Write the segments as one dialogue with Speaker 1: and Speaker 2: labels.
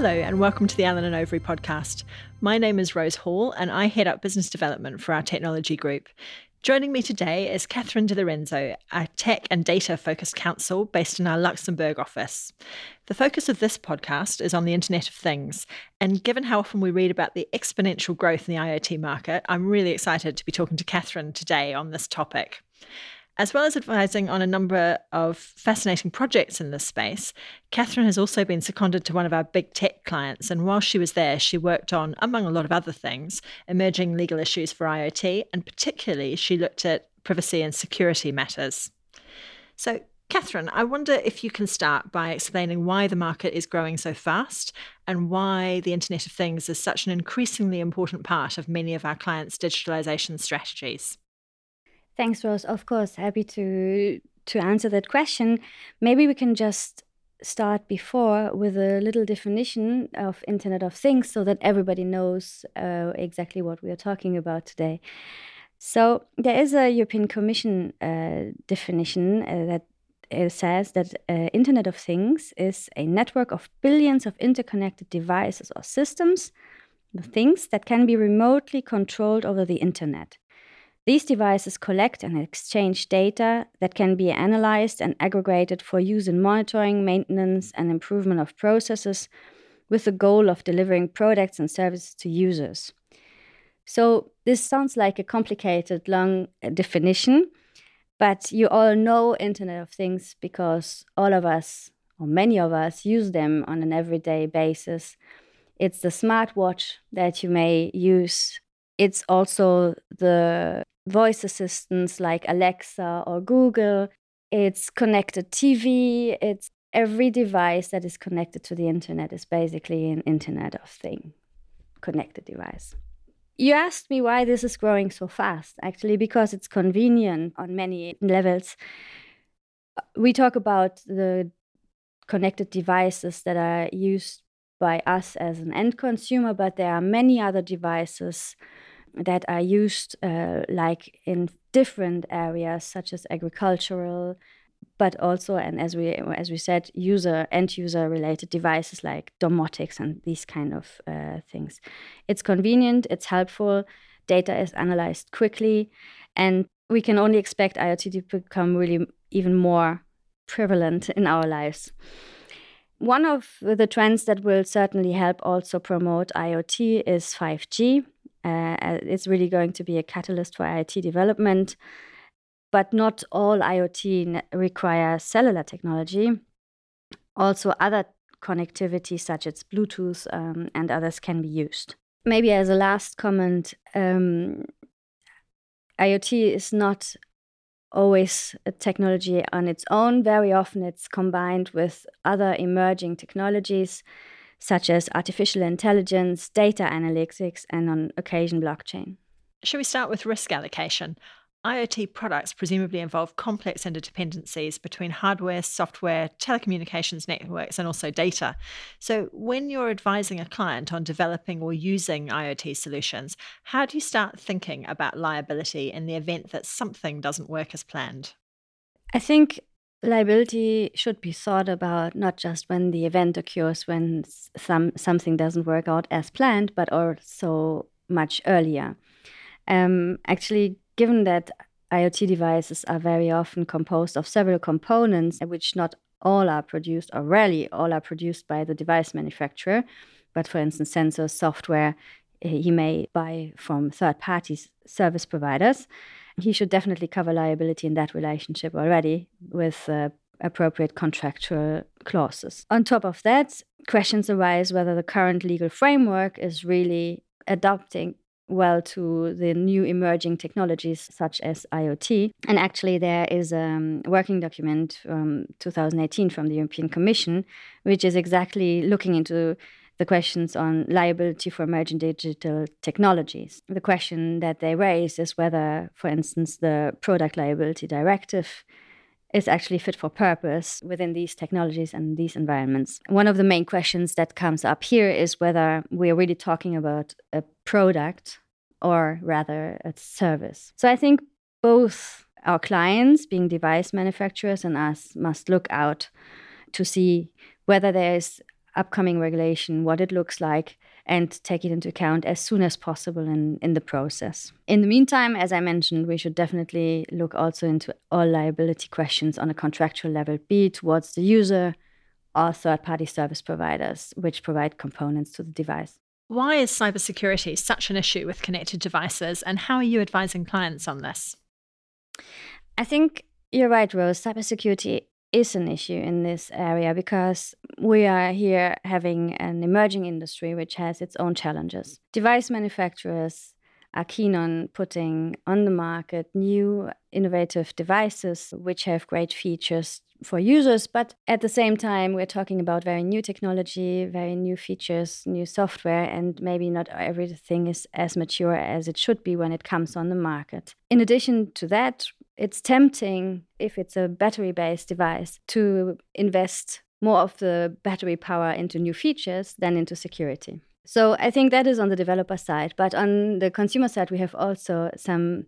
Speaker 1: Hello, and welcome to the Allen and Overy podcast. My name is Rose Hall, and I head up business development for our technology group. Joining me today is Catherine Di Lorenzo, a tech and data focused counsel based in our Luxembourg office. The focus of this podcast is on the Internet of Things, and given how often we read about the exponential growth in the IoT market, I'm really excited to be talking to Catherine today on this topic. As well as advising on a number of fascinating projects in this space, Catherine has also been seconded to one of our big tech clients. And while she was there, she worked on, among a lot of other things, emerging legal issues for IoT. And particularly, she looked at privacy and security matters. So, Catherine, I wonder if you can start by explaining why the market is growing so fast and why the Internet of Things is such an increasingly important part of many of our clients' digitalization strategies.
Speaker 2: Thanks, Rose. Of course, happy to to answer that question. Maybe we can just start before with a little definition of Internet of Things so that everybody knows uh, exactly what we are talking about today. So there is a European Commission uh, definition uh, that uh, says that uh, Internet of Things is a network of billions of interconnected devices or systems, the things that can be remotely controlled over the Internet. These devices collect and exchange data that can be analyzed and aggregated for use in monitoring, maintenance, and improvement of processes with the goal of delivering products and services to users. So, this sounds like a complicated, long uh, definition, but you all know Internet of Things because all of us, or many of us, use them on an everyday basis. It's the smartwatch that you may use. It's also the voice assistants like Alexa or Google. It's connected TV. It's every device that is connected to the internet is basically an Internet of Thing connected device. You asked me why this is growing so fast, actually, because it's convenient on many levels. We talk about the connected devices that are used by us as an end consumer, but there are many other devices that are used uh, like in different areas such as agricultural but also and as we as we said user end user related devices like domotics and these kind of uh, things. It's convenient it's helpful data is analyzed quickly and we can only expect iot to become really even more prevalent in our lives. One of the trends that will certainly help also promote iot is 5g uh, uh, it's really going to be a catalyst for IoT development. But not all IoT require cellular technology. Also, other connectivity, such as Bluetooth um, and others, can be used. Maybe as a last comment, um, IoT is not always a technology on its own. Very often, it's combined with other emerging technologies such as artificial intelligence, data analytics, and on occasion, blockchain.
Speaker 1: Shall we start with risk allocation? IoT products presumably involve complex interdependencies between hardware, software, telecommunications networks, and also data. So, when you're advising a client on developing or using IoT solutions, how do you start thinking about liability in the event that something doesn't work as planned?
Speaker 2: I think liability should be thought about not just when the event occurs when some something doesn't work out as planned but also much earlier. Um, actually given that iot devices are very often composed of several components which not all are produced or rarely all are produced by the device manufacturer but for instance sensors software he may buy from third party service providers he should definitely cover liability in that relationship already with uh, appropriate contractual clauses. On top of that, questions arise whether the current legal framework is really adapting well to the new emerging technologies such as IoT. And actually, there is a working document from 2018 from the European Commission, which is exactly looking into the questions on liability for emerging digital technologies. The question that they raise is whether, for instance, the product liability directive is actually fit for purpose within these technologies and these environments. One of the main questions that comes up here is whether we're really talking about a product or rather a service. So I think both our clients, being device manufacturers, and us must look out to see whether there is upcoming regulation, what it looks like, and take it into account as soon as possible in, in the process. In the meantime, as I mentioned, we should definitely look also into all liability questions on a contractual level, be it towards the user or third party service providers, which provide components to the device.
Speaker 1: Why is cybersecurity such an issue with connected devices, and how are you advising clients on this?
Speaker 2: I think you're right, Rose. Cybersecurity is an issue in this area because we are here having an emerging industry which has its own challenges. Device manufacturers are keen on putting on the market new innovative devices which have great features for users, but at the same time, we're talking about very new technology, very new features, new software, and maybe not everything is as mature as it should be when it comes on the market. In addition to that, it's tempting, if it's a battery based device, to invest more of the battery power into new features than into security. So I think that is on the developer side. But on the consumer side, we have also some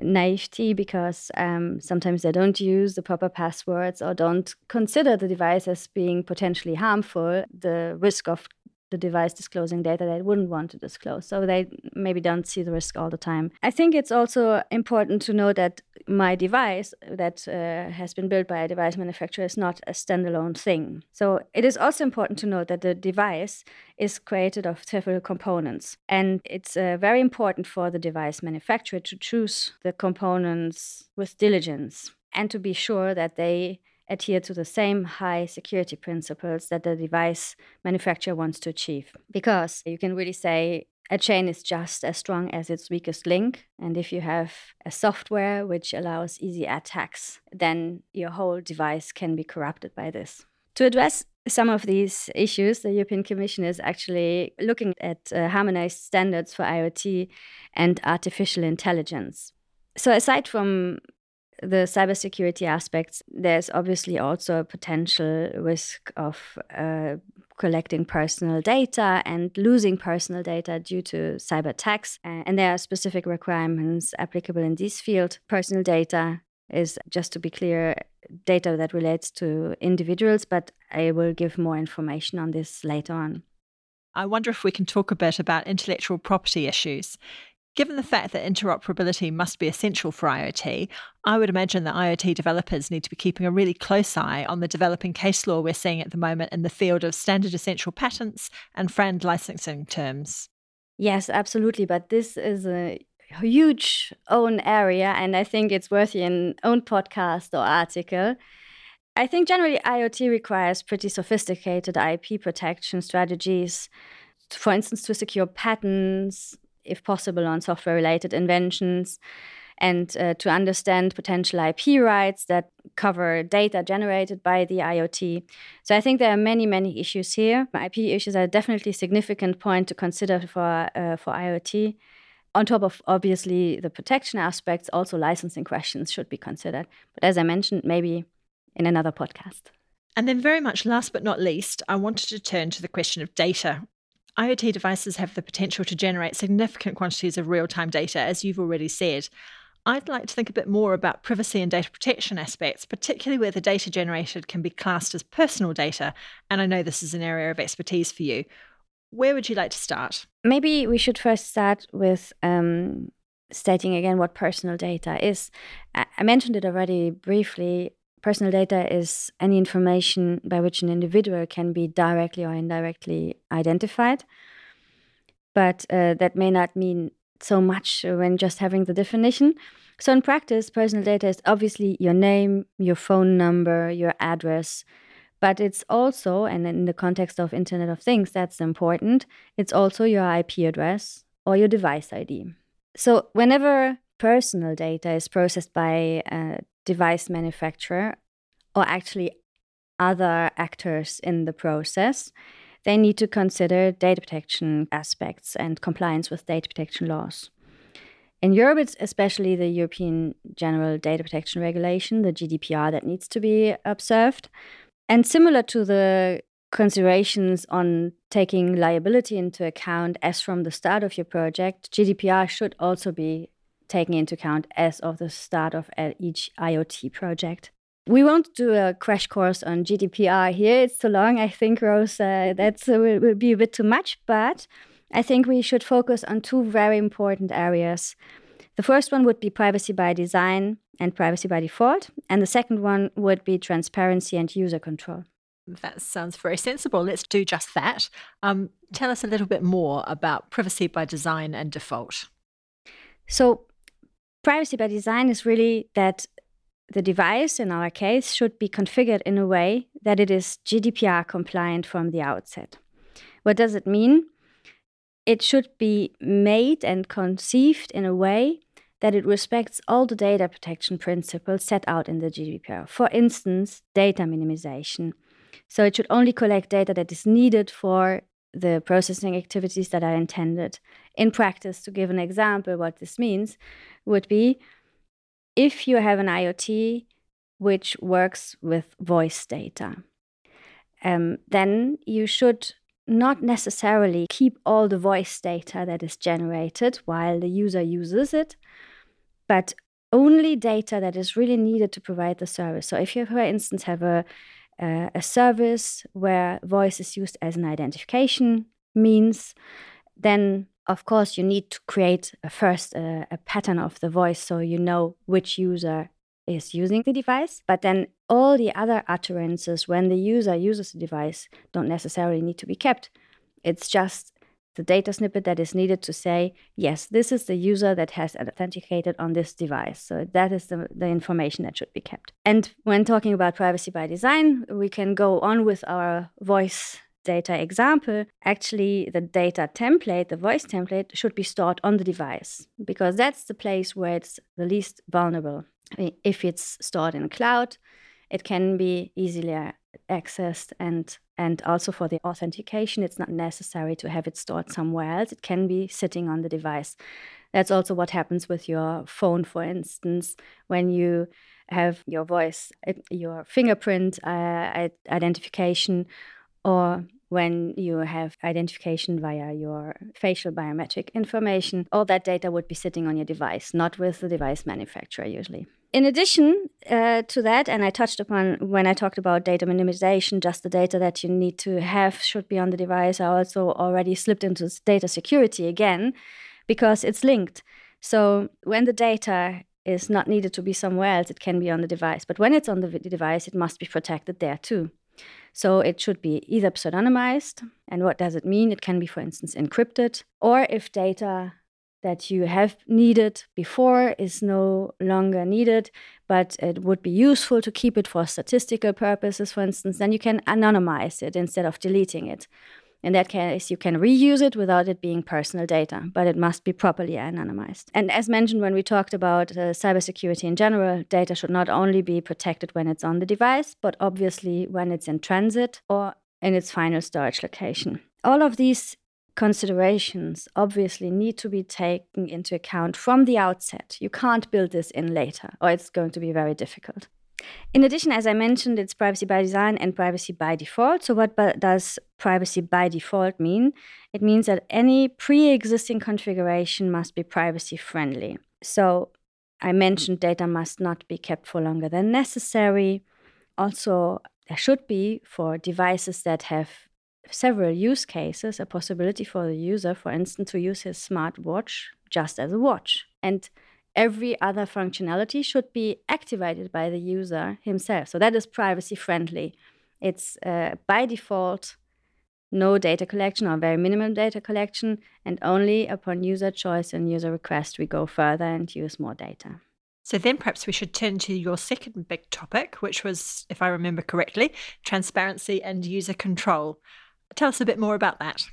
Speaker 2: naivety because um, sometimes they don't use the proper passwords or don't consider the device as being potentially harmful. The risk of the device disclosing data they wouldn't want to disclose. So they maybe don't see the risk all the time. I think it's also important to know that my device that uh, has been built by a device manufacturer is not a standalone thing. So it is also important to note that the device is created of several components. And it's uh, very important for the device manufacturer to choose the components with diligence and to be sure that they adhere to the same high security principles that the device manufacturer wants to achieve. Because you can really say a chain is just as strong as its weakest link. And if you have a software which allows easy attacks, then your whole device can be corrupted by this. To address some of these issues, the European Commission is actually looking at uh, harmonized standards for IoT and artificial intelligence. So, aside from the cybersecurity aspects, there's obviously also a potential risk of uh, collecting personal data and losing personal data due to cyber attacks. And there are specific requirements applicable in this field. Personal data is, just to be clear, data that relates to individuals, but I will give more information on this later on.
Speaker 1: I wonder if we can talk a bit about intellectual property issues. Given the fact that interoperability must be essential for IoT, I would imagine that IoT developers need to be keeping a really close eye on the developing case law we're seeing at the moment in the field of standard essential patents and FRAND licensing terms.
Speaker 2: Yes, absolutely. But this is a huge own area, and I think it's worthy an own podcast or article. I think generally IoT requires pretty sophisticated IP protection strategies, for instance, to secure patents, if possible, on software related inventions and uh, to understand potential IP rights that cover data generated by the IoT. So I think there are many, many issues here. IP issues are definitely a significant point to consider for, uh, for IoT. On top of obviously the protection aspects, also licensing questions should be considered. But as I mentioned, maybe in another podcast.
Speaker 1: And then, very much last but not least, I wanted to turn to the question of data IoT devices have the potential to generate significant quantities of real time data, as you've already said. I'd like to think a bit more about privacy and data protection aspects, particularly where the data generated can be classed as personal data. And I know this is an area of expertise for you. Where would you like to start?
Speaker 2: Maybe we should first start with um, stating again what personal data is. I mentioned it already briefly. Personal data is any information by which an individual can be directly or indirectly identified. But uh, that may not mean so much when just having the definition. So, in practice, personal data is obviously your name, your phone number, your address, but it's also, and in the context of Internet of Things, that's important, it's also your IP address or your device ID. So, whenever personal data is processed by a device manufacturer or actually other actors in the process, they need to consider data protection aspects and compliance with data protection laws. In Europe, it's especially the European General Data Protection Regulation, the GDPR, that needs to be observed. And similar to the considerations on taking liability into account as from the start of your project, GDPR should also be taken into account as of the start of each IoT project. we won't do a crash course on GDPR here. It's too long, I think, Rose. Uh, that uh, will, will be a bit too much. But I think we should focus on two very important areas. The first one would be privacy by design and privacy by default. And the second one would be transparency and user control.
Speaker 1: That sounds very sensible. Let's do just that. Um, tell us a little bit more about privacy by design and default.
Speaker 2: So, privacy by design is really that the device, in our case, should be configured in a way that it is GDPR compliant from the outset. What does it mean? It should be made and conceived in a way that it respects all the data protection principles set out in the GDPR. For instance, data minimization. So it should only collect data that is needed for the processing activities that are intended. In practice, to give an example, what this means would be if you have an IoT which works with voice data, um, then you should not necessarily keep all the voice data that is generated while the user uses it, but only data that is really needed to provide the service. So if you, for instance, have a uh, a service where voice is used as an identification means, then of course, you need to create a first uh, a pattern of the voice so you know which user is using the device. But then all the other utterances when the user uses the device don't necessarily need to be kept. It's just the data snippet that is needed to say, yes, this is the user that has authenticated on this device. So that is the, the information that should be kept. And when talking about privacy by design, we can go on with our voice data example, actually the data template, the voice template, should be stored on the device because that's the place where it's the least vulnerable. If it's stored in cloud, it can be easily accessed and and also for the authentication it's not necessary to have it stored somewhere else. It can be sitting on the device. That's also what happens with your phone for instance. When you have your voice your fingerprint uh, identification or when you have identification via your facial biometric information, all that data would be sitting on your device, not with the device manufacturer usually. In addition uh, to that, and I touched upon when I talked about data minimization, just the data that you need to have should be on the device. I also already slipped into data security again because it's linked. So when the data is not needed to be somewhere else, it can be on the device. But when it's on the device, it must be protected there too. So it should be either pseudonymized. And what does it mean? It can be, for instance, encrypted, or if data that you have needed before is no longer needed, but it would be useful to keep it for statistical purposes, for instance, then you can anonymize it instead of deleting it. In that case, you can reuse it without it being personal data, but it must be properly anonymized. And as mentioned when we talked about uh, cybersecurity in general, data should not only be protected when it's on the device, but obviously when it's in transit or in its final storage location. All of these considerations obviously need to be taken into account from the outset. You can't build this in later, or it's going to be very difficult. In addition, as I mentioned, it's privacy by design and privacy by default. So, what does privacy by default mean? It means that any pre existing configuration must be privacy friendly. So, I mentioned data must not be kept for longer than necessary. Also, there should be for devices that have several use cases a possibility for the user, for instance, to use his smartwatch just as a watch. And every other functionality should be activated by the user himself. So that is privacy friendly. It's uh, by default no data collection or very minimum data collection, and only upon user choice and user request we go further and use more data.
Speaker 1: So then perhaps we should turn to your second big topic, which was, if I remember correctly, transparency and user control. Tell us a bit more about that.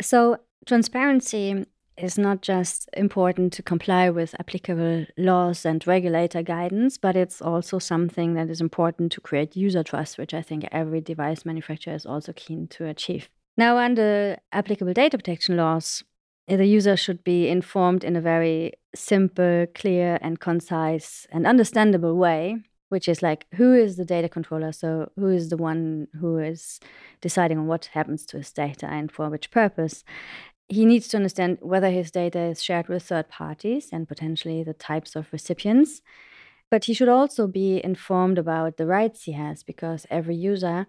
Speaker 2: So, transparency is not just important to comply with applicable laws and regulator guidance, but it's also something that is important to create user trust, which I think every device manufacturer is also keen to achieve. Now, under applicable data protection laws, the user should be informed in a very simple, clear, and concise and understandable way, which is like who is the data controller? So, who is the one who is deciding on what happens to his data and for which purpose? he needs to understand whether his data is shared with third parties and potentially the types of recipients. But he should also be informed about the rights he has because every user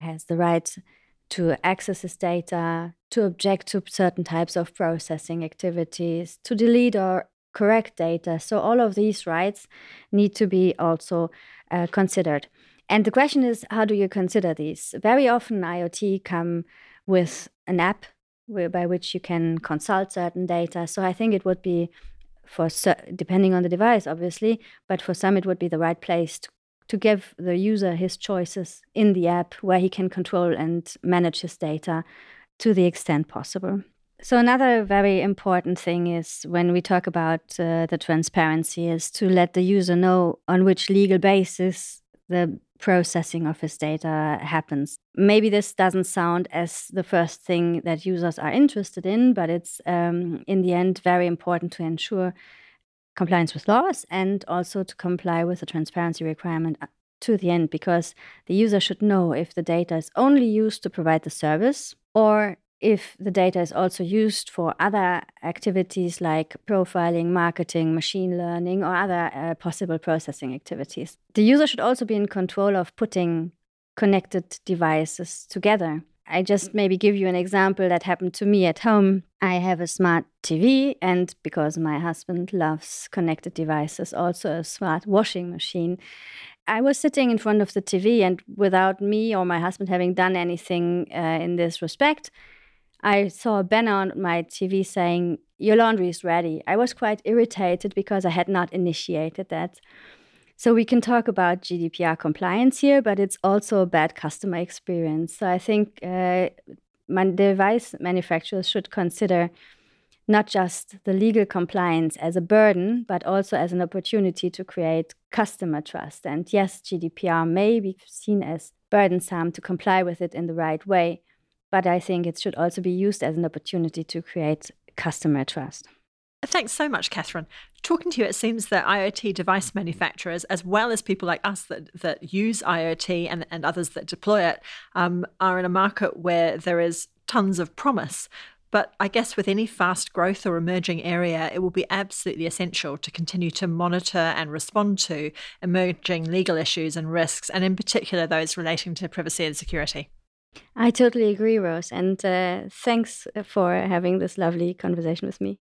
Speaker 2: has the right to access his data, to object to certain types of processing activities, to delete or correct data. So, all of these rights need to be also uh, considered. And the question is, how do you consider these? Very often, IoT come with an app by which you can consult certain data. So, I think it would be for depending on the device, obviously, but for some, it would be the right place to to give the user his choices in the app where he can control and manage his data to the extent possible. So another very important thing is when we talk about uh, the transparency is to let the user know on which legal basis the processing of his data happens. Maybe this doesn't sound as the first thing that users are interested in, but it's um, in the end very important to ensure compliance with laws and also to comply with the transparency requirement uh, to the end because the user should know if the data is only used to provide the service or if the data is also used for other activities like profiling, marketing, machine learning, or other uh, possible processing activities. The user should also be in control of putting connected devices together. I just maybe give you an example that happened to me at home. I have a smart TV, and because my husband loves connected devices, also a smart washing machine. I was sitting in front of the TV, and without me or my husband having done anything uh, in this respect, I saw a banner on my TV saying, Your laundry is ready. I was quite irritated because I had not initiated that. So we can talk about GDPR compliance here, but it's also a bad customer experience. So I think uh, device manufacturers should consider not just the legal compliance as a burden, but also as an opportunity to create customer trust. And yes, GDPR may be seen as burdensome to comply with it in the right way, but I think it should also be used as an opportunity to create customer trust.
Speaker 1: Thanks so much, Catherine. Talking to you, it seems that IoT device manufacturers, as well as people like us that, that use IoT and, and others that deploy it, um, are in a market where there is tons of promise. But I guess with any fast growth or emerging area, it will be absolutely essential to continue to monitor and respond to emerging legal issues and risks, and in particular those relating to privacy and security.
Speaker 2: I totally agree, Rose. And uh, thanks uh, for having this lovely conversation with me.